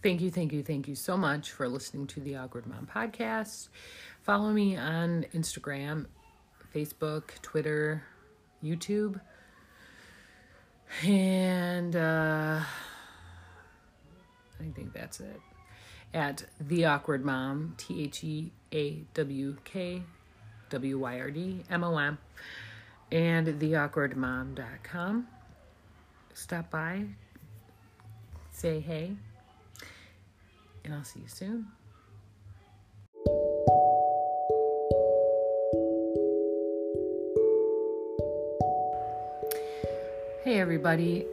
Thank you, thank you, thank you so much for listening to the Awkward Mom podcast. Follow me on Instagram, Facebook, Twitter, YouTube. And uh, I think that's it. At The Awkward Mom, T H E A W K W Y R D M O M, and theawkwardmom.com. Stop by, say hey, and I'll see you soon. Hey, everybody.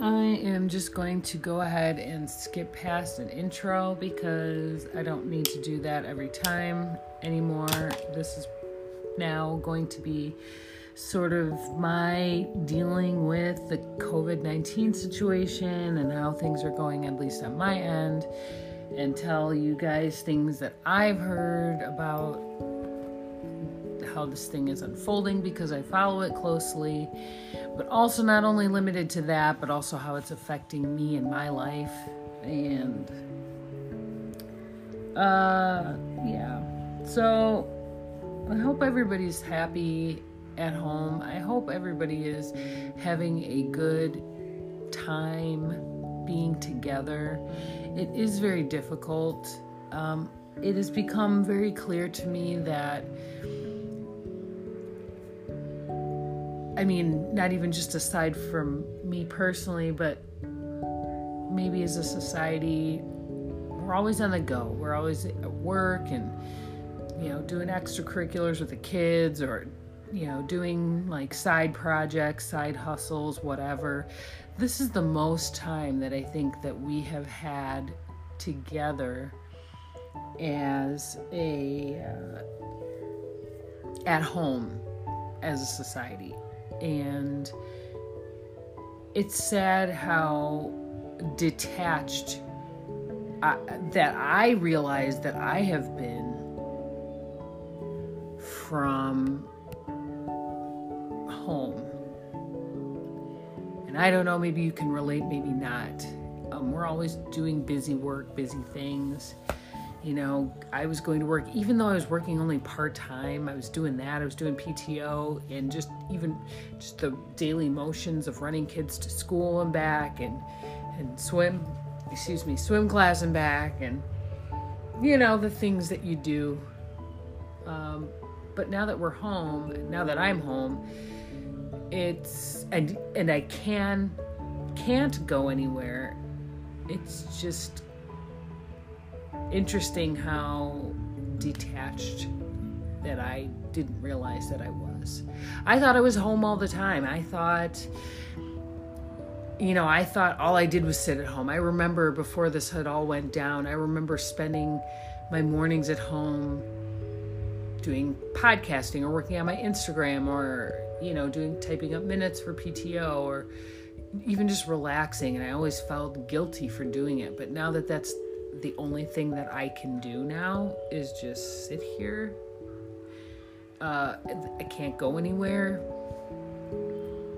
I am just going to go ahead and skip past an intro because I don't need to do that every time anymore. This is now going to be sort of my dealing with the COVID 19 situation and how things are going, at least on my end, and tell you guys things that I've heard about how this thing is unfolding because I follow it closely, but also not only limited to that, but also how it's affecting me in my life. And, uh, yeah. So, I hope everybody's happy at home. I hope everybody is having a good time being together. It is very difficult. Um, it has become very clear to me that I mean, not even just aside from me personally, but maybe as a society, we're always on the go. We're always at work and, you know, doing extracurriculars with the kids or, you know, doing like side projects, side hustles, whatever. This is the most time that I think that we have had together as a uh, at home as a society and it's sad how detached I, that I realize that I have been from home. And I don't know, maybe you can relate, maybe not. Um, we're always doing busy work, busy things you know i was going to work even though i was working only part-time i was doing that i was doing pto and just even just the daily motions of running kids to school and back and and swim excuse me swim class and back and you know the things that you do um, but now that we're home now that i'm home it's and and i can can't go anywhere it's just interesting how detached that I didn't realize that I was. I thought I was home all the time. I thought, you know, I thought all I did was sit at home. I remember before this had all went down, I remember spending my mornings at home doing podcasting or working on my Instagram or, you know, doing typing up minutes for PTO or even just relaxing. And I always felt guilty for doing it. But now that that's the only thing that I can do now is just sit here. Uh, I can't go anywhere.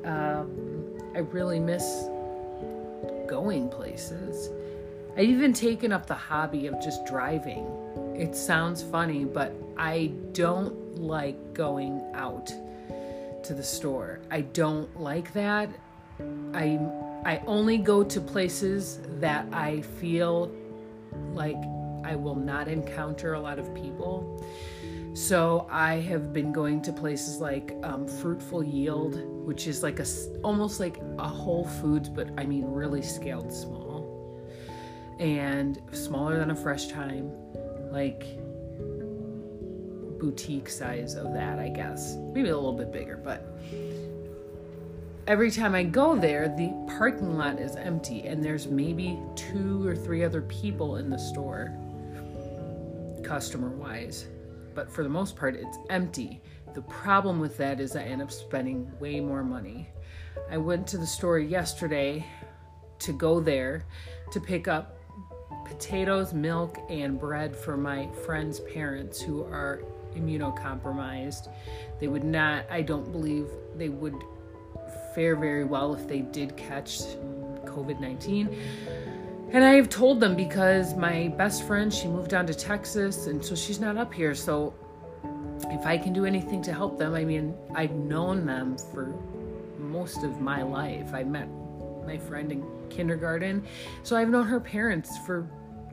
Um, I really miss going places. I've even taken up the hobby of just driving. It sounds funny, but I don't like going out to the store. I don't like that. I I only go to places that I feel like I will not encounter a lot of people. So I have been going to places like um, Fruitful Yield, which is like a almost like a Whole Foods, but I mean really scaled small, and smaller than a Fresh Thyme. like boutique size of that, I guess. Maybe a little bit bigger, but every time I go there, the parking lot is empty and there's maybe two or three other people in the store, customer wise. But for the most part, it's empty. The problem with that is I end up spending way more money. I went to the store yesterday to go there to pick up potatoes, milk, and bread for my friend's parents who are immunocompromised. They would not, I don't believe they would fare very well if they did catch COVID 19. And I've told them because my best friend, she moved down to Texas, and so she's not up here. So if I can do anything to help them, I mean, I've known them for most of my life. I met my friend in kindergarten, so I've known her parents for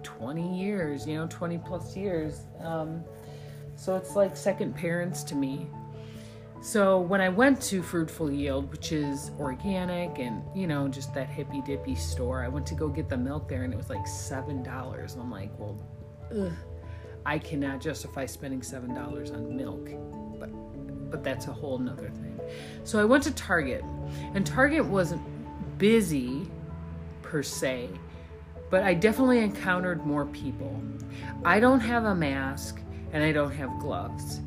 20 years, you know, 20 plus years. Um, so it's like second parents to me. So when I went to Fruitful Yield, which is organic and you know just that hippy dippy store, I went to go get the milk there, and it was like seven dollars. And I'm like, well, ugh, I cannot justify spending seven dollars on milk, but but that's a whole nother thing. So I went to Target, and Target wasn't busy per se, but I definitely encountered more people. I don't have a mask and I don't have gloves.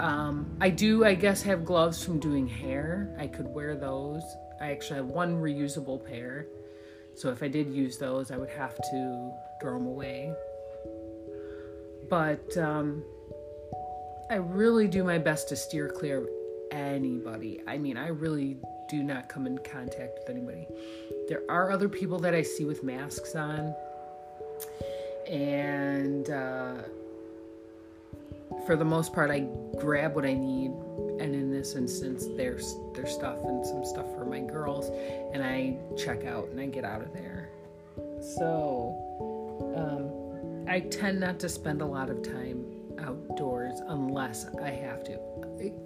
Um, I do, I guess, have gloves from doing hair. I could wear those. I actually have one reusable pair. So if I did use those, I would have to throw them away. But um, I really do my best to steer clear of anybody. I mean, I really do not come in contact with anybody. There are other people that I see with masks on, and uh, for the most part, I grab what I need. And in this instance, there's there's stuff and some stuff for my girls, and I check out and I get out of there. So um, I tend not to spend a lot of time outdoors unless I have to.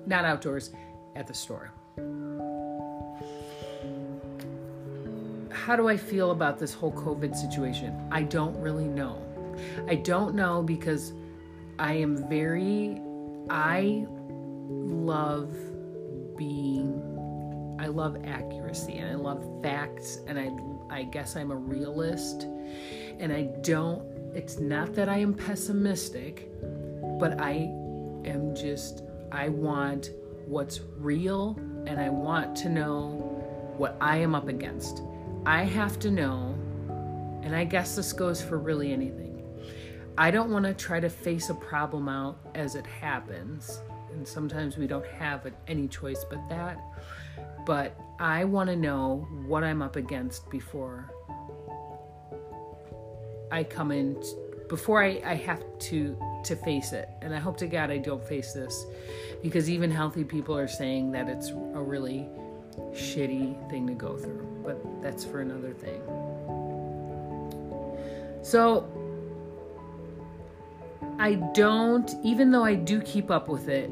Not outdoors, at the store. How do I feel about this whole COVID situation? I don't really know. I don't know because I am very, I love being, I love accuracy and I love facts and I, I guess I'm a realist and I don't, it's not that I am pessimistic, but I am just, I want what's real and I want to know what I am up against. I have to know, and I guess this goes for really anything. I don't want to try to face a problem out as it happens. And sometimes we don't have any choice but that. But I want to know what I'm up against before I come in, before I, I have to to face it. And I hope to God I don't face this because even healthy people are saying that it's a really shitty thing to go through. But that's for another thing. So I don't, even though I do keep up with it,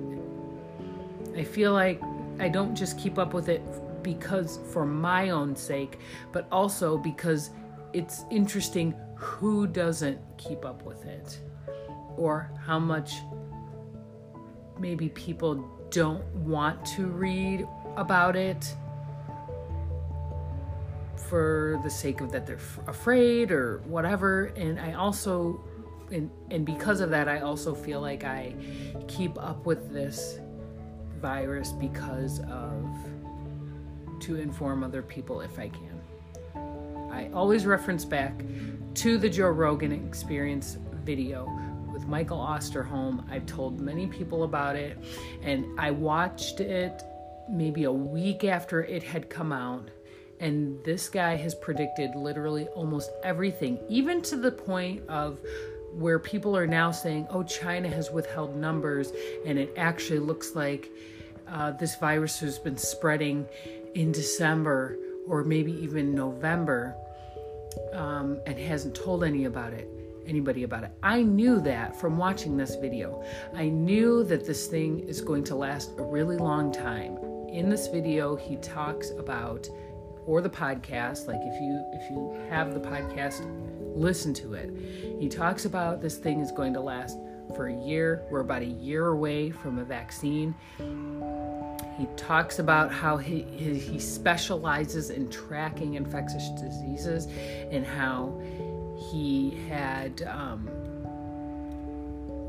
I feel like I don't just keep up with it because for my own sake, but also because it's interesting who doesn't keep up with it or how much maybe people don't want to read about it for the sake of that they're f- afraid or whatever. And i also and and because of that i also feel like i keep up with this virus because of to inform other people if i can. I always reference back to the joe rogan experience video with michael osterholm. I've told many people about it and i watched it maybe a week after it had come out and this guy has predicted literally almost everything even to the point of where people are now saying, oh, China has withheld numbers, and it actually looks like uh, this virus has been spreading in December or maybe even November um, and hasn't told any about it anybody about it. I knew that from watching this video. I knew that this thing is going to last a really long time. In this video, he talks about or the podcast, like if you if you have the podcast listen to it. He talks about this thing is going to last for a year. We're about a year away from a vaccine. He talks about how he, he, specializes in tracking infectious diseases and how he had um,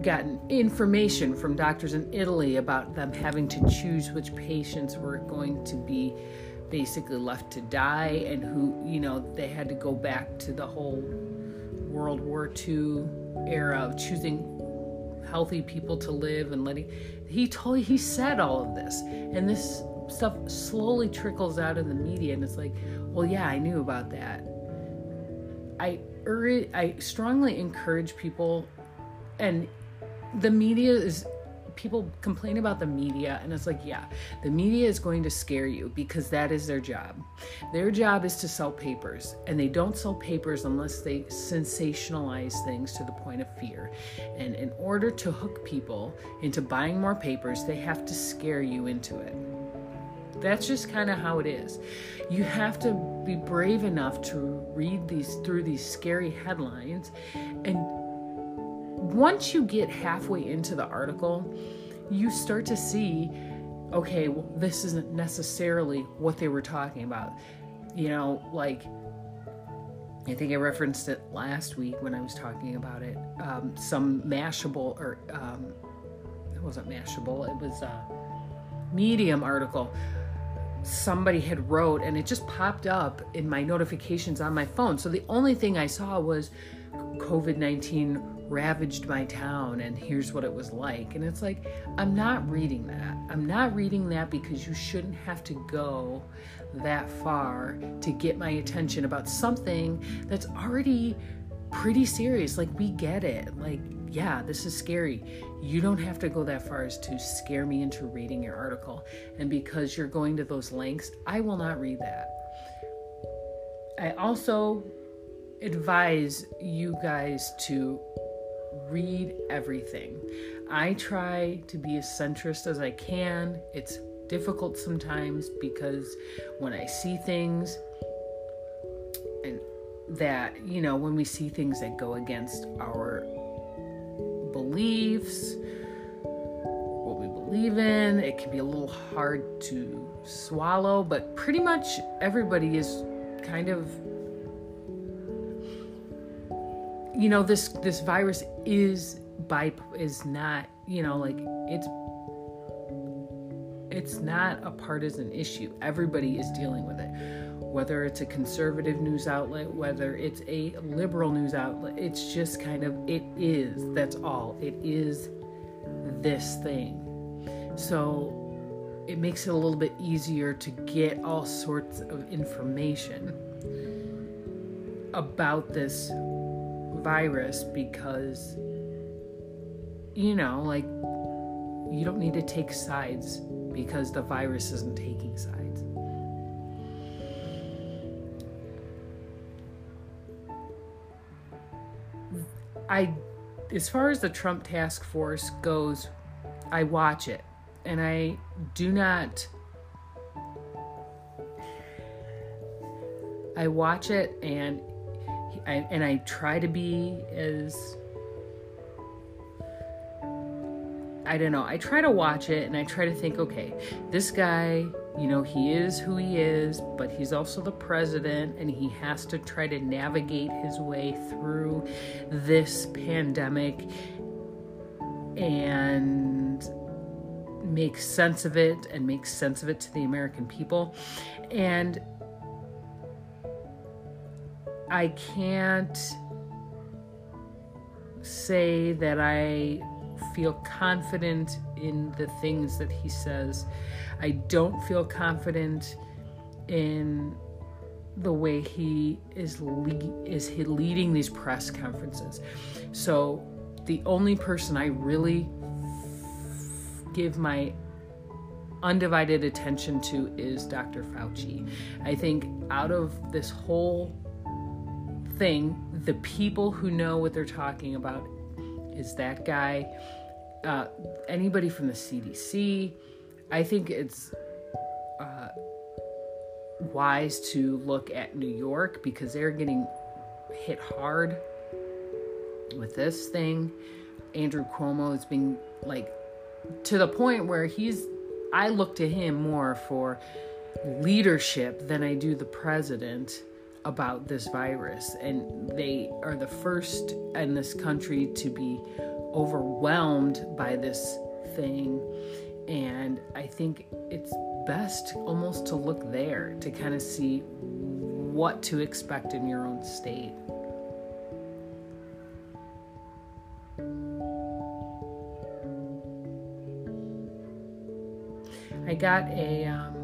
gotten information from doctors in Italy about them having to choose which patients were going to be basically left to die and who, you know, they had to go back to the whole World War II era of choosing healthy people to live and letting he told he said all of this. And this stuff slowly trickles out in the media and it's like well yeah i knew about that. I ur- I strongly encourage people, and the media is people complain about the media and it's like yeah the media is going to scare you because that is their job. Their job is to sell papers and they don't sell papers unless they sensationalize things to the point of fear. And in order to hook people into buying more papers they have to scare you into it. That's just kind of how it is. You have to be brave enough to read these through these scary headlines and once you get halfway into the article, you start to see okay, well, this isn't necessarily what they were talking about. You know, like I think I referenced it last week when I was talking about it. Um, some Mashable, or um, it wasn't Mashable, it was a Medium article somebody had wrote and it just popped up in my notifications on my phone. So the only thing I saw was COVID 19 ravaged my town and here's what it was like. And it's like, I'm not reading that. I'm not reading that because you shouldn't have to go that far to get my attention about something that's already pretty serious. Like, we get it. Like, yeah, this is scary. You don't have to go that far as to scare me into reading your article. And because you're going to those lengths, I will not read that. I also advise you guys to read everything. I try to be as centrist as I can. It's difficult sometimes because when I see things and that, you know, when we see things that go against our beliefs, what we believe in, it can be a little hard to swallow, but pretty much everybody is kind of you know this this virus is by is not you know like it's it's not a partisan issue. Everybody is dealing with it. Whether it's a conservative news outlet whether it's a liberal news outlet it's just kind of it is that's all. It is this thing. So it makes it a little bit easier to get all sorts of information about this virus because, you know, like, you don't need to take sides because the virus isn't taking sides. I, as far as the Trump task force goes, I watch it and I do not. I watch it and I, and I try to be as I don't know. I try to watch it and I try to think, okay, this guy, you know, he is who he is, but he's also the president and he has to try to navigate his way through this pandemic and make sense of it and make sense of it to the American people. And I can't say that I feel confident in the things that he says. I don't feel confident in the way he is le- is he leading these press conferences. So the only person I really give my undivided attention to is Dr. Fauci. I think out of this whole thing, the people who know what they're talking about is that guy. Uh, anybody from the CDC. I think it's uh, wise to look at New York because they're getting hit hard with this thing. Andrew Cuomo is being like to the point where he's. I look to him more for leadership than I do the president about this virus, and they are the first in this country to be overwhelmed by this thing. And I think it's best almost to look there to kind of see what to expect in your own state. I got a um,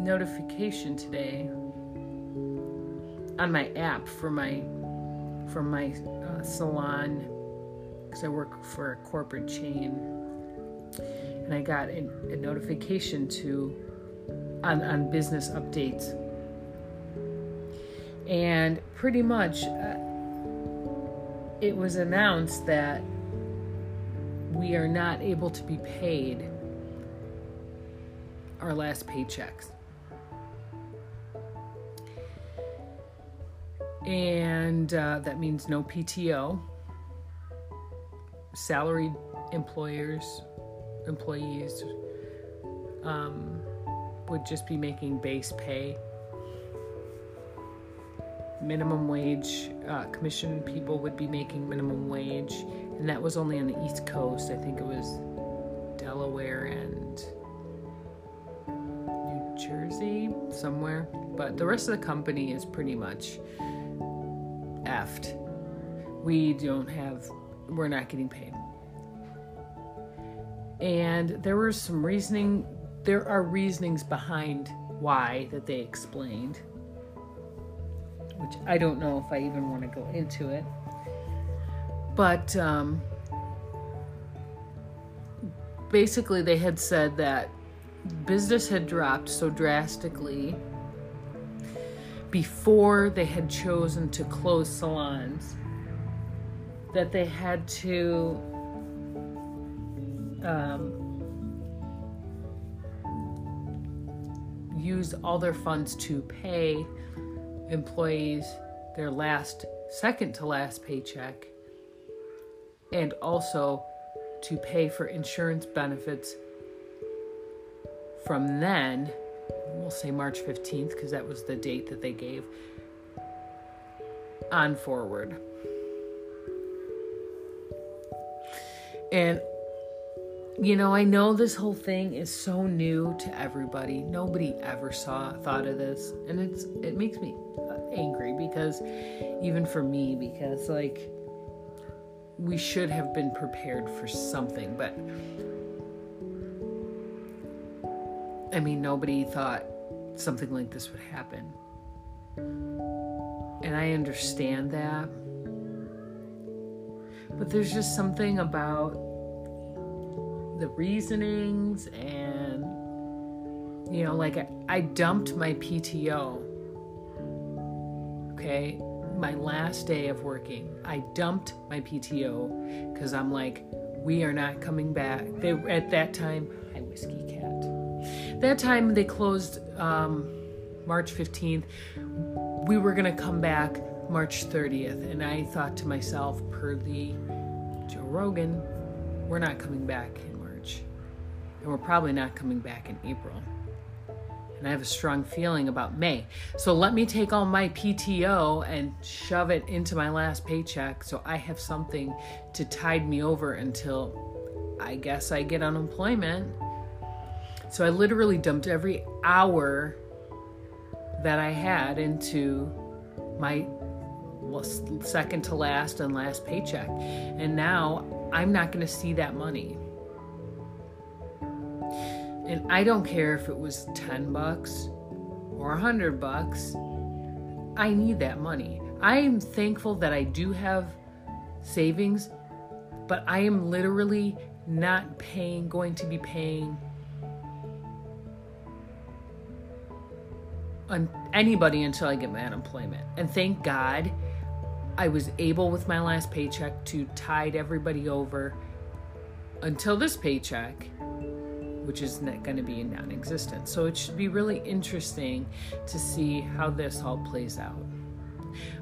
notification today on my app for my for my uh, salon because I work for a corporate chain, and I got a, a notification to on on business updates, and pretty much uh, it was announced that we are not able to be paid our last paychecks. And uh, that means no PTO. Salaried employers, employees um, would just be making base pay. Minimum wage, uh, commission people would be making minimum wage, and that was only on the East Coast. I think it was Delaware and New Jersey, somewhere. But the rest of the company is pretty much effed. We don't have, we're not getting paid. And there was some reasoning, there are reasonings behind why that they explained, which I don't know if I even want to go into it. But um, basically, they had said that business had dropped so drastically before they had chosen to close salons that they had to um, use all their funds to pay employees their last second to last paycheck and also to pay for insurance benefits from then we'll say March 15th because that was the date that they gave on forward. And you know, I know this whole thing is so new to everybody. Nobody ever saw thought of this, and it's it makes me angry because even for me because like we should have been prepared for something, but I mean, nobody thought something like this would happen. And I understand that. But there's just something about the reasonings and, you know, like I, I dumped my PTO. Okay. My last day of working, I dumped my PTO because I'm like, we are not coming back. They at that time, I whiskey cat that time they closed um, March 15th. We were going to come back March 30th. And I thought to myself, per the Joe Rogan, we're not coming back in March. And we're probably not coming back in April. And I have a strong feeling about May. So let me take all my PTO and shove it into my last paycheck so I have something to tide me over until I guess I get unemployment so I literally dumped every hour that I had into my second to last and last paycheck. And now I'm not going to see that money. And I don't care if it was 10 bucks or 100 bucks. I need that money. I am thankful that I do have savings, but I am literally not paying going to be paying on anybody until I get my unemployment. And thank God I was able with my last paycheck to tide everybody over until this paycheck, which is going to be non existent. So it should be really interesting to see how this all plays out.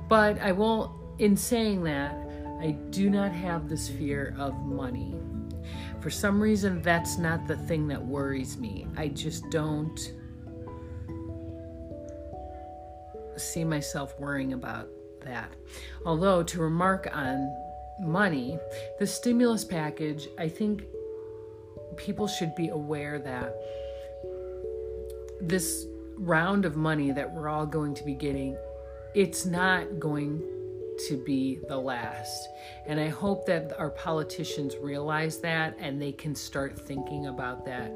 But I won't, in saying that, I do not have this fear of money. For some reason, that's not the thing that worries me. I just don't see myself worrying about that. Although, to remark on money, the stimulus package, I think people should be aware that this round of money that we're all going to be getting, it's not going to be the last. And I hope that our politicians realize that and they can start thinking about that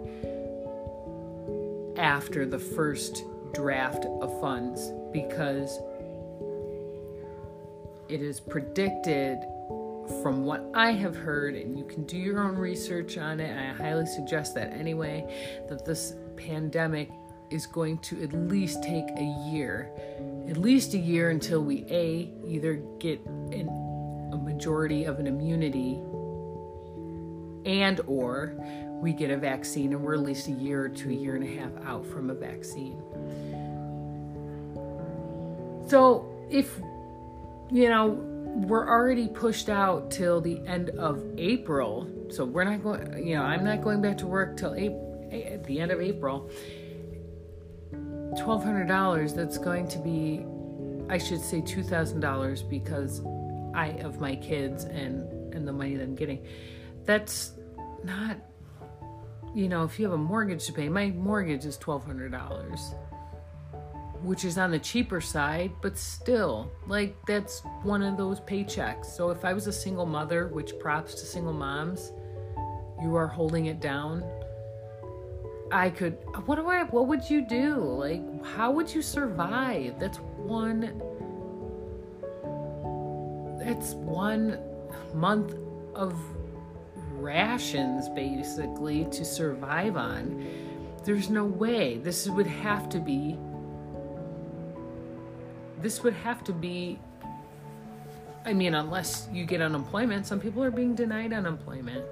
after the first draft of funds because it is predicted from what I have heard, and you can do your own research on it, I highly suggest that anyway, that this pandemic is going to at least take a year, at least a year until we A, either get an, a majority of an immunity and or we get a vaccine and we're at least a year to a year and a half out from a vaccine. So if you know we're already pushed out till the end of April. So we're not going, you know, I'm not going back to work till April, at the end of April. $1,200, that's going to be, I should say $2,000 because I, of my kids and, and the money that I'm getting. That's not, you know, if you have a mortgage to pay, my mortgage is $1,200 which is on the cheaper side, but still, like that's one of those paychecks. So if I was a single mother, which props to single moms, you are holding it down. I could what do I what would you do? Like how would you survive? That's one that's one month of rations basically to survive on. There's no way. This would have to be this would have to be I mean, unless you get unemployment, some people are being denied unemployment.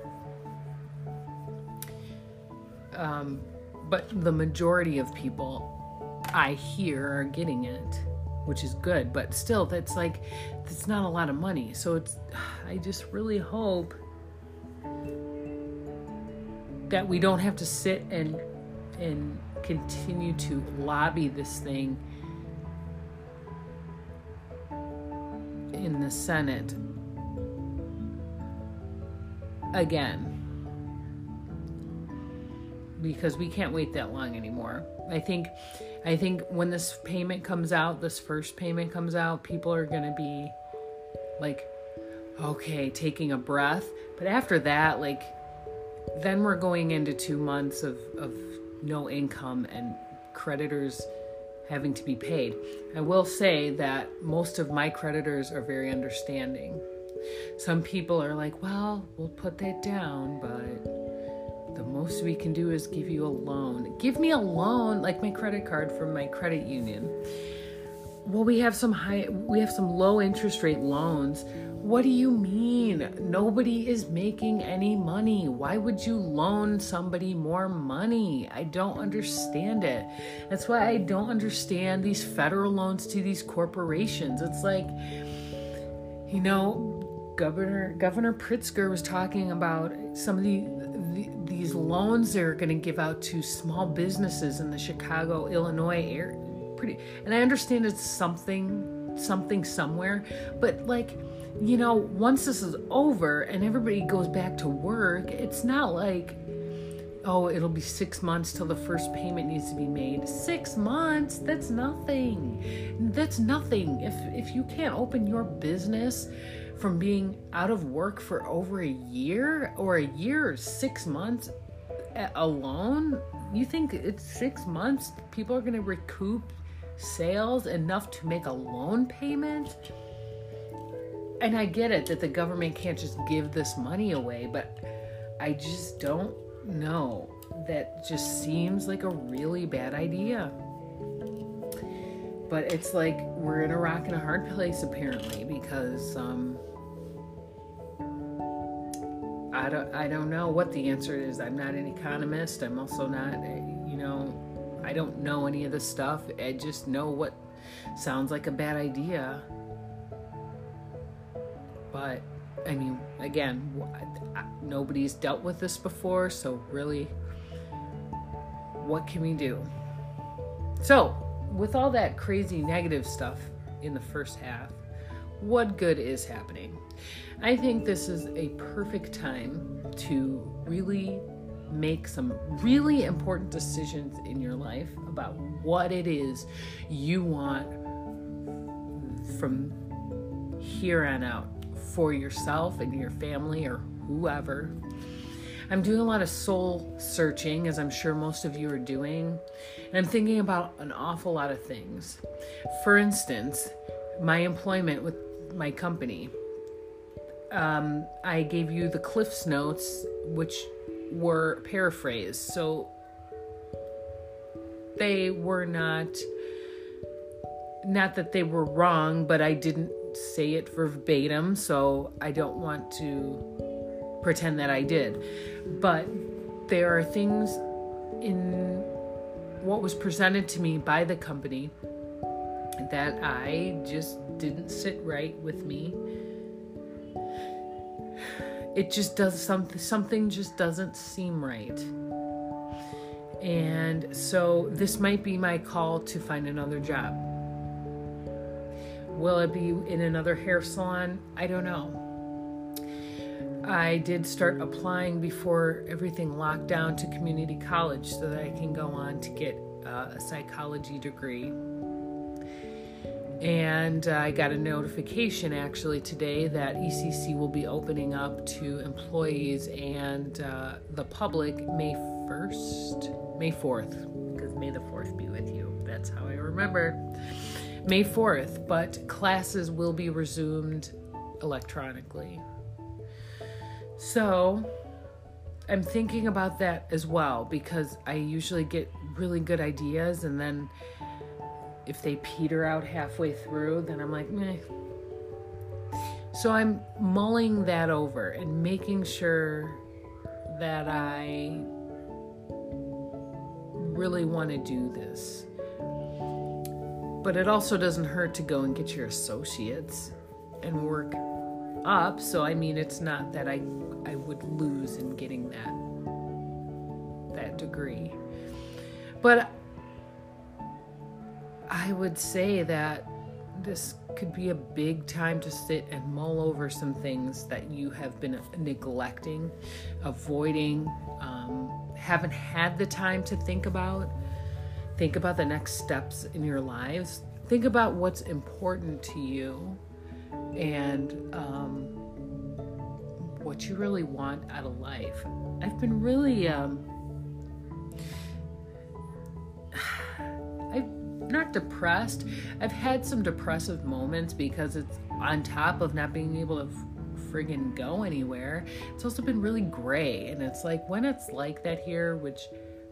Um, but the majority of people I hear are getting it, which is good. But still, that's like, that's not a lot of money. So it's, I just really hope that we don't have to sit and and continue to lobby this thing in the Senate again because we can't wait that long anymore. I think I think when this payment comes out, this first payment comes out, people are going to be like okay, taking a breath, but after that like then we're going into 2 months of of no income and creditors having to be paid. I will say that most of my creditors are very understanding. Some people are like, well, we'll put that down, but the most we can do is give you a loan. Give me a loan, like my credit card from my credit union. Well, we have some high, we have some low interest rate loans what do you mean? Nobody is making any money. Why would you loan somebody more money? I don't understand it. That's why I don't understand these federal loans to these corporations. It's like, you know, Governor Governor Pritzker was talking about some of the, the these loans they're going to give out to small businesses in the Chicago, Illinois area. Pretty, and I understand it's something, something somewhere, but like you know, once this is over and everybody goes back to work, it's not like, oh, it'll be six months till the first payment needs to be made. Six months? That's nothing. That's nothing. If if you can't open your business from being out of work for over a year or a year or six months eh, alone, you think it's six months people are to recoup sales enough to make a loan payment? and I get it that the government can't just give this money away, but I just don't know. That just seems like a really bad idea. But it's like we're in a rock and a hard place apparently because um, I don't I don't know what the answer is. I'm not an economist. I'm also not you know I don't know any of this stuff. I just know what sounds like a bad idea. But I mean, again, nobody's dealt with this before, so really, what can we do? So, with all that crazy negative stuff in the first half, what good is happening? I think this is a perfect time to really make some really important decisions in your life about what it is you want from here on out for yourself and your family or whoever. I'm doing a lot of soul searching, as I'm sure most of you are doing. And I'm thinking about an awful lot of things. For instance, my employment with my company. Um, I gave you the Cliffs Notes, which were paraphrased. So they were not, not that they were wrong, but I didn't say it verbatim. So I don't want to pretend that I did. But there are things in what was presented to me by the company that I just didn't sit right with me. It just does something something just doesn't seem right. And so this might be my call to find another job. Will it be in another hair salon? I don't know. I did start applying before everything locked down to community college so that I can go on to get uh, a psychology degree. And I got a notification actually today that ECC will be opening up to employees and uh, the public May 1st, May 4th, because May the 4th be with you. That's how I remember. May 4th, but classes will be resumed electronically. So I'm thinking about that as well because I usually get really good ideas and then if they peter out halfway through, then I'm like, meh. So I'm mulling that over and making sure that I really want to do this. But it also doesn't hurt to go and get your associates and work up. So I mean, it's not that I I would lose in getting that that degree. But I would say that this could be a big time to sit and mull over some things that you have been neglecting, avoiding, um, haven't had the time to think about. Think about the next steps in your lives. Think about what's important to you and um, what you really want out of life. I've been really um, not depressed. I've had some depressive moments because it's on top of not being able to friggin' go anywhere. It's also been really gray. And it's like when it's like that here, which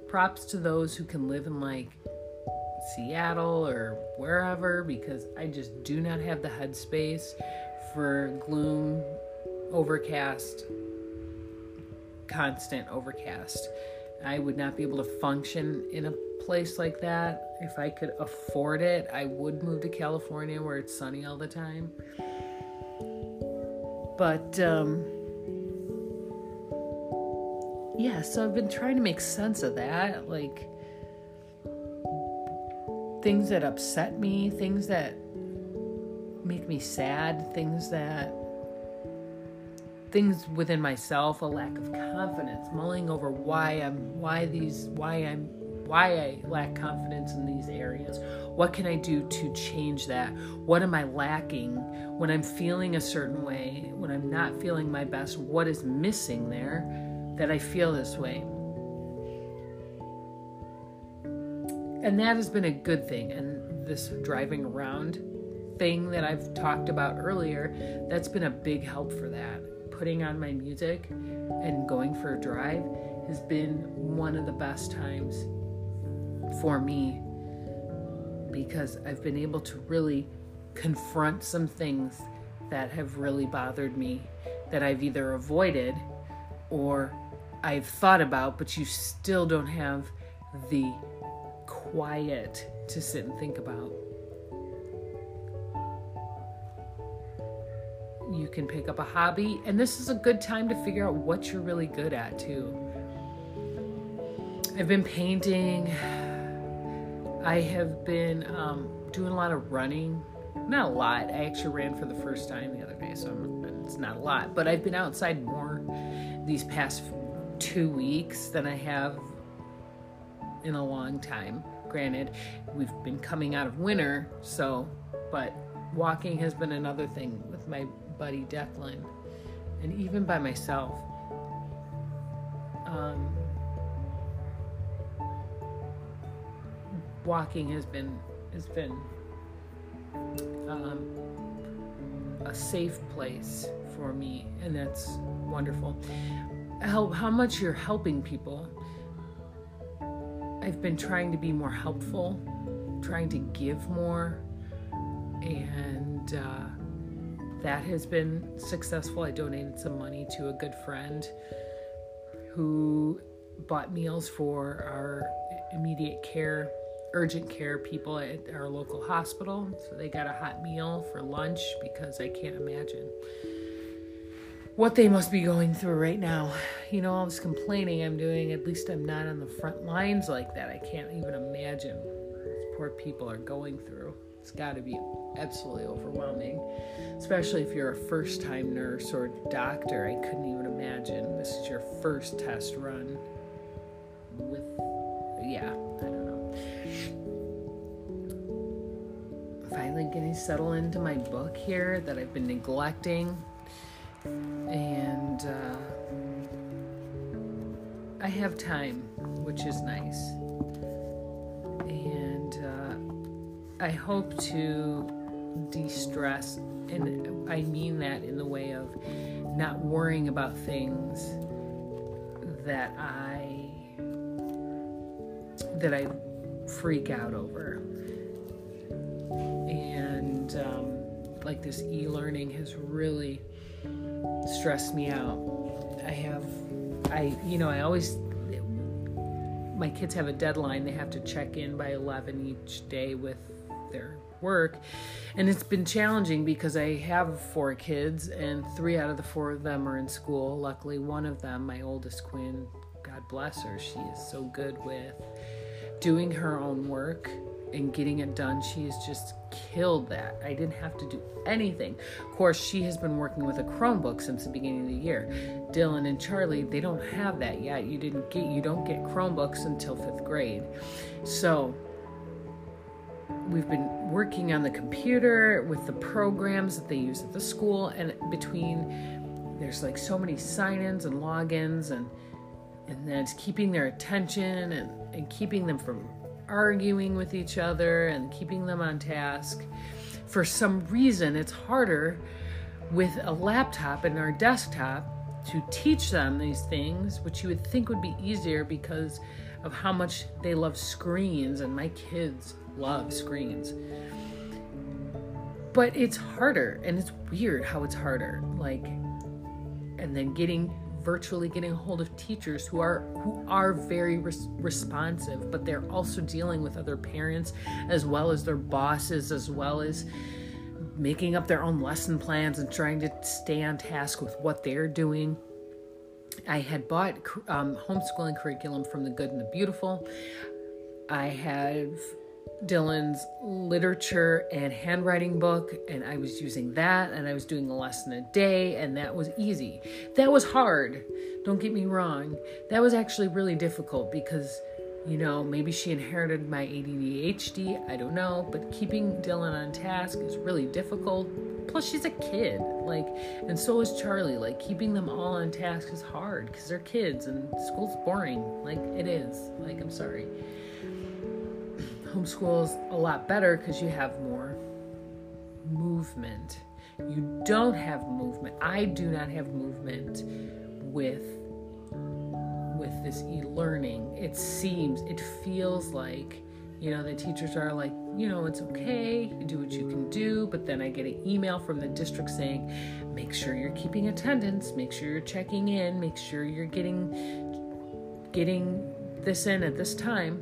props to those who can live in like Seattle or wherever, because I just do not have the headspace for gloom, overcast, constant overcast. I would not be able to function in a place like that, if I could afford it, I would move to California where it's sunny all the time. But um, yeah, so I've been trying to make sense of that, like things that upset me, things that make me sad, things that things within myself, a lack of confidence, mulling over why I'm why these why I'm why I lack confidence in these areas. What can I do to change that? What am I lacking when I'm feeling a certain way, when I'm not feeling my best? What is missing there that I feel this way? And that has been a good thing. And this driving around thing that I've talked about earlier, that's been a big help for that. Putting on my music and going for a drive has been one of the best times for me because I've been able to really confront some things that have really bothered me that I've either avoided or I've thought about, but you still don't have the quiet to sit and think about. You can pick up a hobby, and this is a good time to figure out what you're really good at, too. I've been painting I have been um, doing a lot of running. Not a lot. I actually ran for the first time the other day, so I'm, it's not a lot. But I've been outside more these past two weeks than I have in a long time. Granted, we've been coming out of winter, so, but walking has been another thing with my buddy Declan, and even by myself. um, walking has been has been um, a safe place for me, and that's wonderful. How how much you're helping people. I've been trying to be more helpful, trying to give more, and uh, that has been successful. I donated some money to a good friend who bought meals for our immediate care urgent care people at our local hospital. So they got a hot meal for lunch because I can't imagine what they must be going through right now. You know, all this complaining I'm doing, at least I'm not on the front lines like that. I can't even imagine what poor people are going through. It's got to be absolutely overwhelming, especially if you're a first time nurse or doctor. I couldn't even imagine this is your first test run with, yeah, getting settled into my book here that I've been neglecting. And uh, I have time, which is nice. And uh, I hope to de stress, and I mean that in the way of not worrying about things that I that I freak out over and um, like this e-learning has really stressed me out. I have, I you know, I always my kids have a deadline. They have to check in by 11 each day with their work. And it's been challenging because I have four kids, and three out of the four of them are in school. Luckily, one of them, my oldest queen, God bless her, she is so good with doing her own work and getting it done. She has just killed that. I didn't have to do anything. Of course, she has been working with a Chromebook since the beginning of the year. Dylan and Charlie, they don't have that yet. You didn't get you don't get Chromebooks until 5th grade. So, we've been working on the computer with the programs that they use at the school and between there's like so many sign-ins and logins and and then it's keeping their attention and, and keeping them from arguing with each other and keeping them on task. For some reason, it's harder with a laptop and our desktop to teach them these things, which you would think would be easier because of how much they love screens, and my kids love screens. But it's harder, and it's weird how it's harder. Like, and then getting virtually getting a hold of teachers who are who are very res- responsive but they're also dealing with other parents as well as their bosses as well as making up their own lesson plans and trying to stay on task with what they're doing. I had bought um, homeschooling curriculum from the good and the beautiful. I have Dylan's literature and handwriting book, and I was using that, and I was doing a lesson a day, and that was easy. That was hard, don't get me wrong. That was actually really difficult because, you know, maybe she inherited my ADHD, I don't know, but keeping Dylan on task is really difficult. Plus, she's a kid, like, and so is Charlie. Like, keeping them all on task is hard because they're kids, and school's boring. Like, it is. Like, I'm sorry homeschool is a lot better because you have more movement. You don't have movement. I do not have movement with with this e-learning. It seems, it feels like, you know, the teachers are like, you know, it's okay, you do what you can do, but then I get an email from the district saying, make sure you're keeping attendance, make sure you're checking in, make sure you're getting getting this in at this time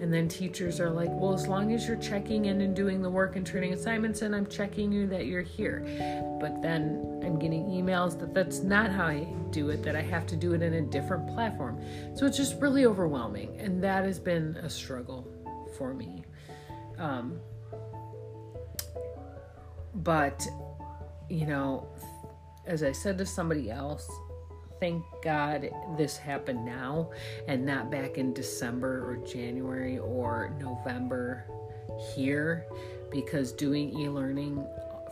and then teachers are like, well, as long as you're checking in and doing the work and turning assignments in, I'm checking you that you're here. But then I'm getting emails that that's not how I do it, that I have to do it in a different platform. So it's just really overwhelming. And that has been a struggle for me. Um, but, you know, as I said to somebody else, thank God this happened now and not back in December or January or November here because doing e learning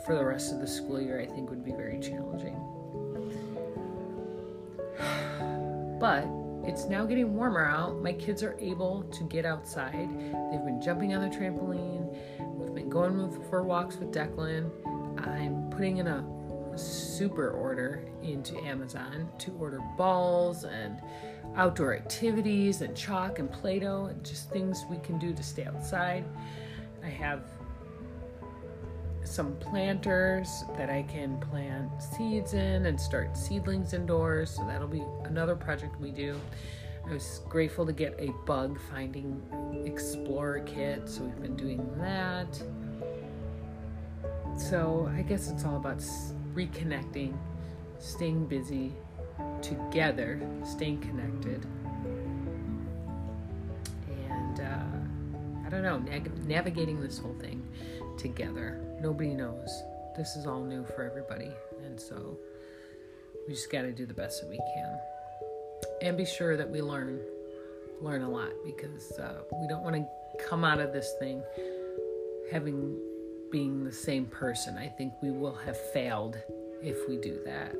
for the rest of the school year I think would be very challenging. But it's now getting warmer out. My kids are able to get outside. They've been jumping on the trampoline. We've been going for walks with Declan. I'm putting in a super order into Amazon to order balls and outdoor activities and chalk and Play Doh and just things we can do to stay outside. I have some planters that I can plant seeds in and start seedlings indoors. So that'll be another project we do. I was grateful to get a bug finding explorer kit, so we've been doing that. So I guess it's all about reconnecting, staying busy together, staying connected. And uh, I don't know, navigating this whole thing together. Nobody knows. This is all new for everybody. And so we just got to do the best that we can. And be sure that we learn learn a lot because uh, we don't want to come out of this thing having being the same person. I think we will have failed if we do that.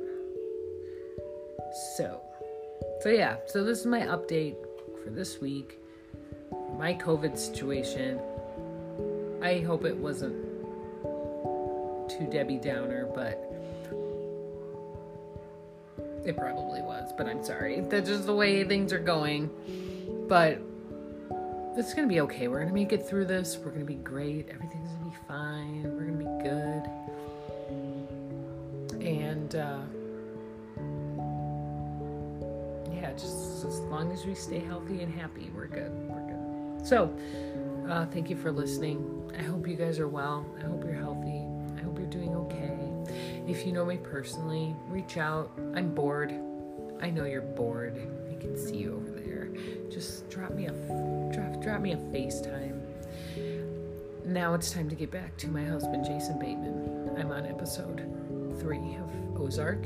So, so yeah, so this is my update for this week. My COVID situation. I hope it wasn't too Debbie Downer, but it probably was. But I'm sorry. That's just the way things are going. But it's gonna be okay. We're gonna make it through this. We're gonna be great. Everything's gonna be fine. We're gonna be good. And uh, yeah, just as long as we stay healthy and happy, we're good. We're good. So, uh, thank you for listening. I hope you guys are well. I hope you're healthy. I hope you're doing okay. If you know me personally, reach out. I'm bored. I know you're bored. I can see you Just drop me a drop drop me a FaceTime. Now it's time to get back to my husband Jason Bateman. I'm on episode 3 of Ozark.